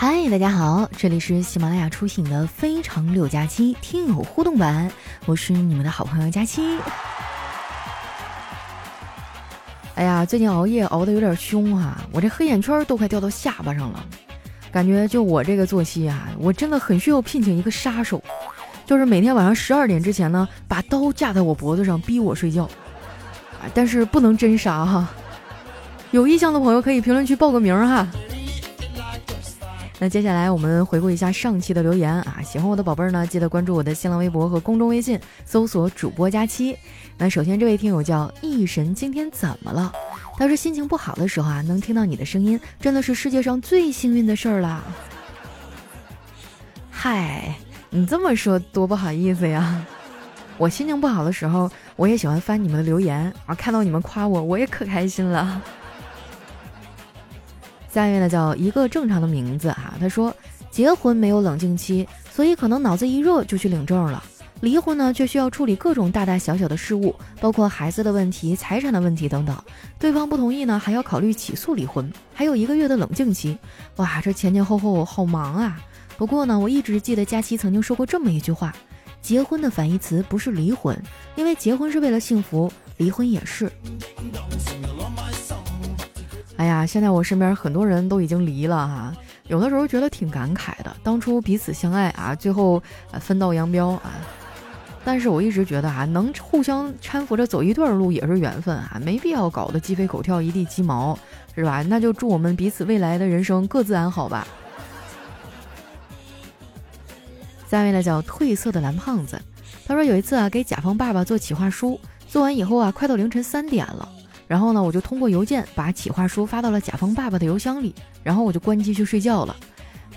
嗨，大家好，这里是喜马拉雅出品的《非常六加七》听友互动版，我是你们的好朋友佳期。哎呀，最近熬夜熬得有点凶啊，我这黑眼圈都快掉到下巴上了，感觉就我这个作息啊，我真的很需要聘请一个杀手，就是每天晚上十二点之前呢，把刀架在我脖子上逼我睡觉，啊，但是不能真杀哈，有意向的朋友可以评论区报个名哈。那接下来我们回顾一下上期的留言啊，喜欢我的宝贝儿呢，记得关注我的新浪微博和公众微信，搜索主播佳期。那首先这位听友叫异神，今天怎么了？他说心情不好的时候啊，能听到你的声音，真的是世界上最幸运的事儿了。嗨，你这么说多不好意思呀！我心情不好的时候，我也喜欢翻你们的留言啊，看到你们夸我，我也可开心了。下一位呢，叫一个正常的名字哈。他说，结婚没有冷静期，所以可能脑子一热就去领证了。离婚呢，却需要处理各种大大小小的事务，包括孩子的问题、财产的问题等等。对方不同意呢，还要考虑起诉离婚，还有一个月的冷静期。哇，这前前后后好忙啊！不过呢，我一直记得佳期曾经说过这么一句话：结婚的反义词不是离婚，因为结婚是为了幸福，离婚也是。哎呀，现在我身边很多人都已经离了哈，有的时候觉得挺感慨的。当初彼此相爱啊，最后分道扬镳啊。但是我一直觉得啊，能互相搀扶着走一段路也是缘分啊，没必要搞得鸡飞狗跳、一地鸡毛，是吧？那就祝我们彼此未来的人生各自安好吧。下一位呢叫褪色的蓝胖子，他说有一次啊，给甲方爸爸做企划书，做完以后啊，快到凌晨三点了。然后呢，我就通过邮件把企划书发到了甲方爸爸的邮箱里，然后我就关机去睡觉了。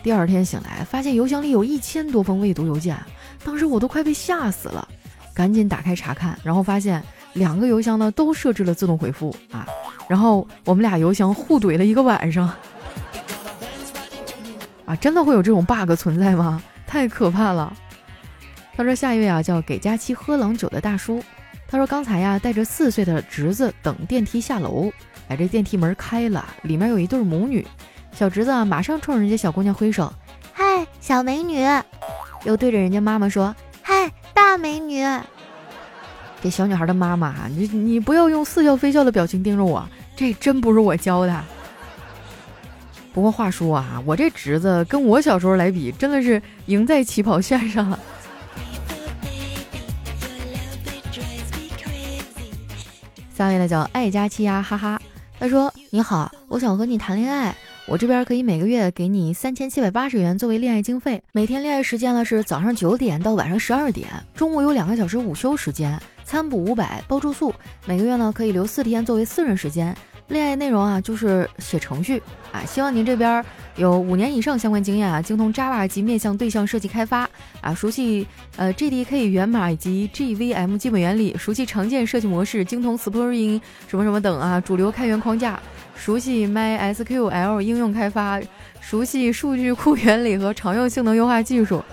第二天醒来，发现邮箱里有一千多封未读邮件，当时我都快被吓死了，赶紧打开查看，然后发现两个邮箱呢都设置了自动回复啊，然后我们俩邮箱互怼了一个晚上。啊，真的会有这种 bug 存在吗？太可怕了。他说下一位啊，叫给佳期喝冷酒的大叔。他说：“刚才呀，带着四岁的侄子等电梯下楼，哎，这电梯门开了，里面有一对母女。小侄子啊，马上冲人家小姑娘挥手，嗨，小美女，又对着人家妈妈说，嗨，大美女。这小女孩的妈妈哈，你你不要用似笑非笑的表情盯着我，这真不是我教的。不过话说啊，我这侄子跟我小时候来比，真的是赢在起跑线上了。”下面呢叫爱佳期呀，哈哈。他说：“你好，我想和你谈恋爱，我这边可以每个月给你三千七百八十元作为恋爱经费，每天恋爱时间呢是早上九点到晚上十二点，中午有两个小时午休时间，餐补五百，包住宿，每个月呢可以留四天作为私人时间。”恋爱内容啊，就是写程序。啊，希望您这边有五年以上相关经验啊，精通 Java 及面向对象设计开发。啊，熟悉呃 JDK 源码以及 JVM 基本原理，熟悉常见设计模式，精通 Spring 什么什么等啊，主流开源框架，熟悉 MySQL 应用开发，熟悉数据库原理和常用性能优化技术。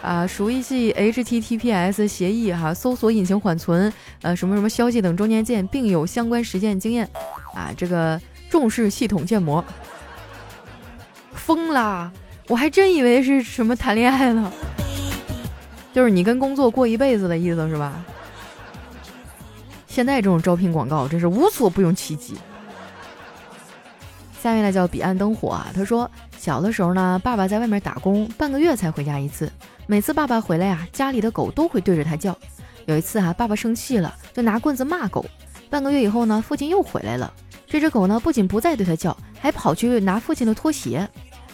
啊，熟悉 HTTPS 协议哈，搜索引擎缓存，呃，什么什么消息等中间件，并有相关实践经验。啊，这个重视系统建模。疯啦！我还真以为是什么谈恋爱呢，就是你跟工作过一辈子的意思是吧？现在这种招聘广告真是无所不用其极。下面呢叫彼岸灯火啊，他说小的时候呢，爸爸在外面打工，半个月才回家一次。每次爸爸回来呀，家里的狗都会对着他叫。有一次啊，爸爸生气了，就拿棍子骂狗。半个月以后呢，父亲又回来了，这只狗呢不仅不再对他叫，还跑去拿父亲的拖鞋。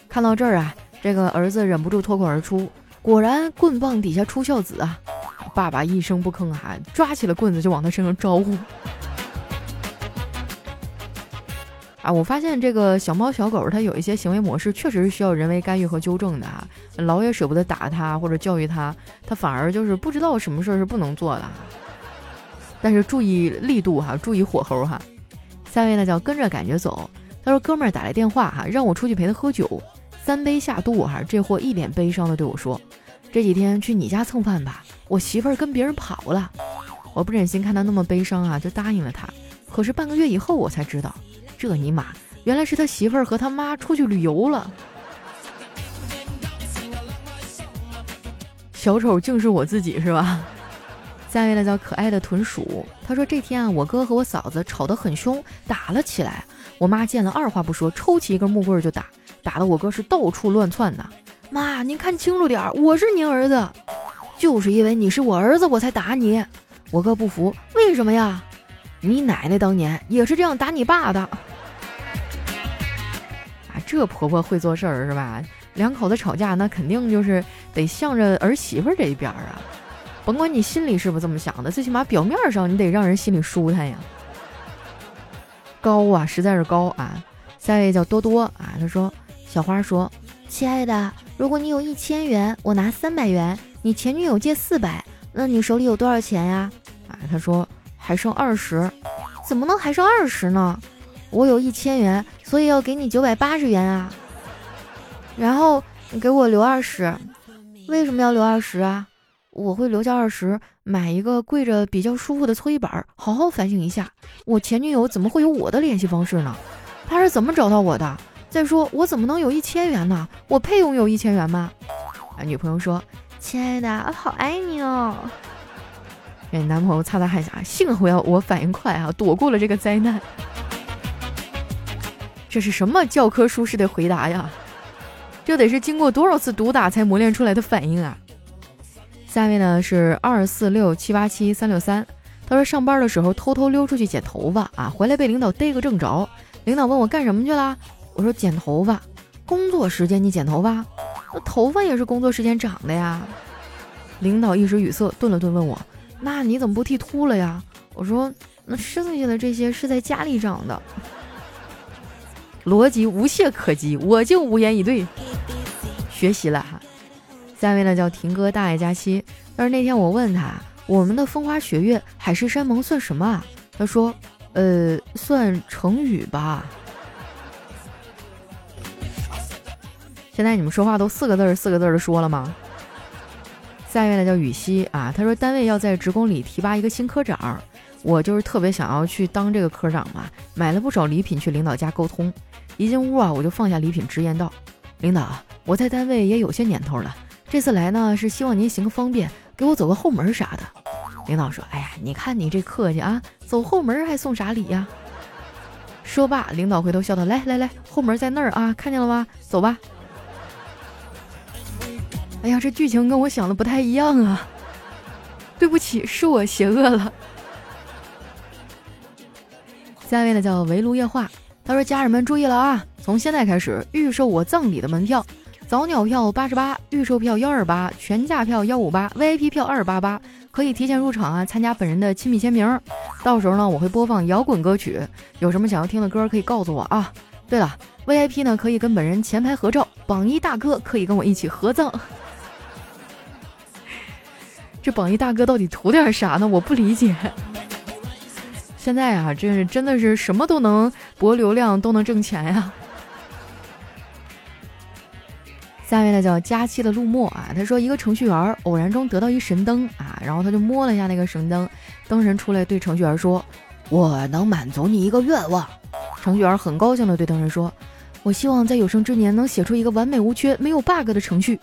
看到这儿啊，这个儿子忍不住脱口而出：“果然棍棒底下出孝子啊！”爸爸一声不吭啊，抓起了棍子就往他身上招呼。啊，我发现这个小猫小狗它有一些行为模式，确实是需要人为干预和纠正的啊。老也舍不得打它或者教育它，它反而就是不知道什么事儿是不能做的。但是注意力度哈，注意火候哈。下位呢叫跟着感觉走，他说哥们儿打来电话哈，让我出去陪他喝酒，三杯下肚哈，这货一脸悲伤的对我说：“这几天去你家蹭饭吧，我媳妇儿跟别人跑了。”我不忍心看他那么悲伤啊，就答应了他。可是半个月以后我才知道。这尼玛，原来是他媳妇儿和他妈出去旅游了。小丑竟是我自己是吧？下面的叫可爱的豚鼠，他说这天啊，我哥和我嫂子吵得很凶，打了起来。我妈见了，二话不说，抽起一根木棍就打，打得我哥是到处乱窜呐。妈，您看清楚点儿，我是您儿子，就是因为你是我儿子，我才打你。我哥不服，为什么呀？你奶奶当年也是这样打你爸的。啊，这婆婆会做事儿是吧？两口子吵架，那肯定就是得向着儿媳妇这一边啊。甭管你心里是不是这么想的，最起码表面上你得让人心里舒坦呀。高啊，实在是高啊！下一位叫多多啊，他说：“小花说，亲爱的，如果你有一千元，我拿三百元，你前女友借四百，那你手里有多少钱呀？”啊，他说还剩二十，怎么能还剩二十呢？我有一千元，所以要给你九百八十元啊。然后你给我留二十，为什么要留二十啊？我会留下二十，买一个跪着比较舒服的搓衣板，好好反省一下，我前女友怎么会有我的联系方式呢？她是怎么找到我的？再说我怎么能有一千元呢？我配拥有一千元吗？啊，女朋友说：“亲爱的，我好爱你哦。”给男朋友擦擦汗啥？幸亏我反应快啊，躲过了这个灾难。这是什么教科书式的回答呀？这得是经过多少次毒打才磨练出来的反应啊？下面呢是二四六七八七三六三，他说上班的时候偷偷溜出去剪头发啊，回来被领导逮个正着。领导问我干什么去了，我说剪头发。工作时间你剪头发？那头发也是工作时间长的呀。领导一时语塞，顿了顿问我，那你怎么不剃秃了呀？我说那剩下的这些是在家里长的。逻辑无懈可击，我就无言以对。学习了哈。下一位呢叫婷哥大爱佳期，但是那天我问他，我们的风花雪月海誓山盟算什么啊？他说，呃，算成语吧。现在你们说话都四个字儿四个字儿的说了吗？下一位呢叫雨熙啊，他说单位要在职工里提拔一个新科长，我就是特别想要去当这个科长嘛，买了不少礼品去领导家沟通，一进屋啊我就放下礼品直言道，领导，我在单位也有些年头了。这次来呢，是希望您行个方便，给我走个后门啥的。领导说：“哎呀，你看你这客气啊，走后门还送啥礼呀？”说罢，领导回头笑道：“来来来，后门在那儿啊，看见了吗？走吧。”哎呀，这剧情跟我想的不太一样啊！对不起，是我邪恶了。下一位呢叫围炉夜话，他说：“家人们注意了啊，从现在开始预售我葬礼的门票。”早鸟票八十八，预售票幺二八，全价票幺五八，VIP 票二八八，可以提前入场啊，参加本人的亲笔签名。到时候呢，我会播放摇滚歌曲，有什么想要听的歌可以告诉我啊。对了，VIP 呢可以跟本人前排合照，榜一大哥可以跟我一起合葬。这榜一大哥到底图点啥呢？我不理解。现在啊，这是真的是什么都能博流量，都能挣钱呀。下面呢叫佳期的陆墨啊，他说一个程序员偶然中得到一神灯啊，然后他就摸了一下那个神灯，灯神出来对程序员说：“我能满足你一个愿望。”程序员很高兴的对灯神说：“我希望在有生之年能写出一个完美无缺、没有 bug 的程序。”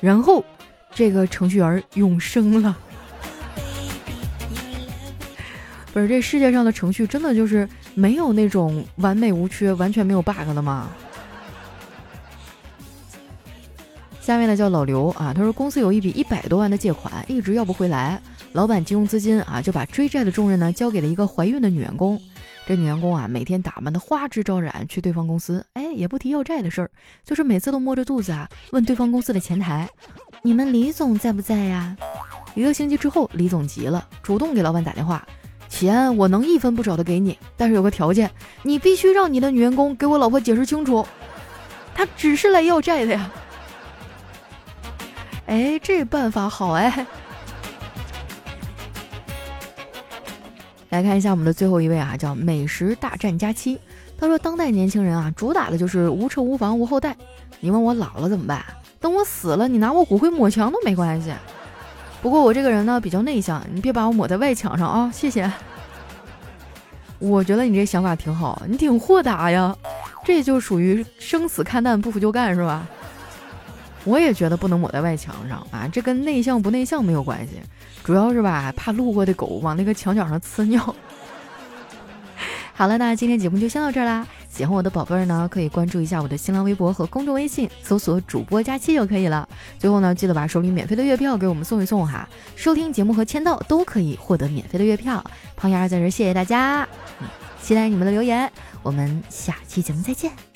然后这个程序员永生了。不是这世界上的程序真的就是没有那种完美无缺、完全没有 bug 的吗？下面呢叫老刘啊，他说公司有一笔一百多万的借款，一直要不回来，老板急用资金啊，就把追债的重任呢交给了一个怀孕的女员工。这女员工啊，每天打扮的花枝招展去对方公司，哎，也不提要债的事儿，就是每次都摸着肚子啊问对方公司的前台：“你们李总在不在呀？”一个星期之后，李总急了，主动给老板打电话：“钱我能一分不少的给你，但是有个条件，你必须让你的女员工给我老婆解释清楚，她只是来要债的呀。”哎，这办法好哎！来看一下我们的最后一位啊，叫美食大战佳期。他说，当代年轻人啊，主打的就是无车无房无后代。你问我老了怎么办？等我死了，你拿我骨灰抹墙都没关系。不过我这个人呢比较内向，你别把我抹在外墙上啊，谢谢。我觉得你这想法挺好，你挺豁达呀，这就属于生死看淡，不服就干，是吧？我也觉得不能抹在外墙上啊，这跟内向不内向没有关系，主要是吧，怕路过的狗往那个墙角上呲尿。好了，那今天节目就先到这儿啦。喜欢我的宝贝儿呢，可以关注一下我的新浪微博和公众微信，搜索“主播佳期”就可以了。最后呢，记得把手里免费的月票给我们送一送哈，收听节目和签到都可以获得免费的月票。胖丫儿在这，谢谢大家，期待你们的留言，我们下期节目再见。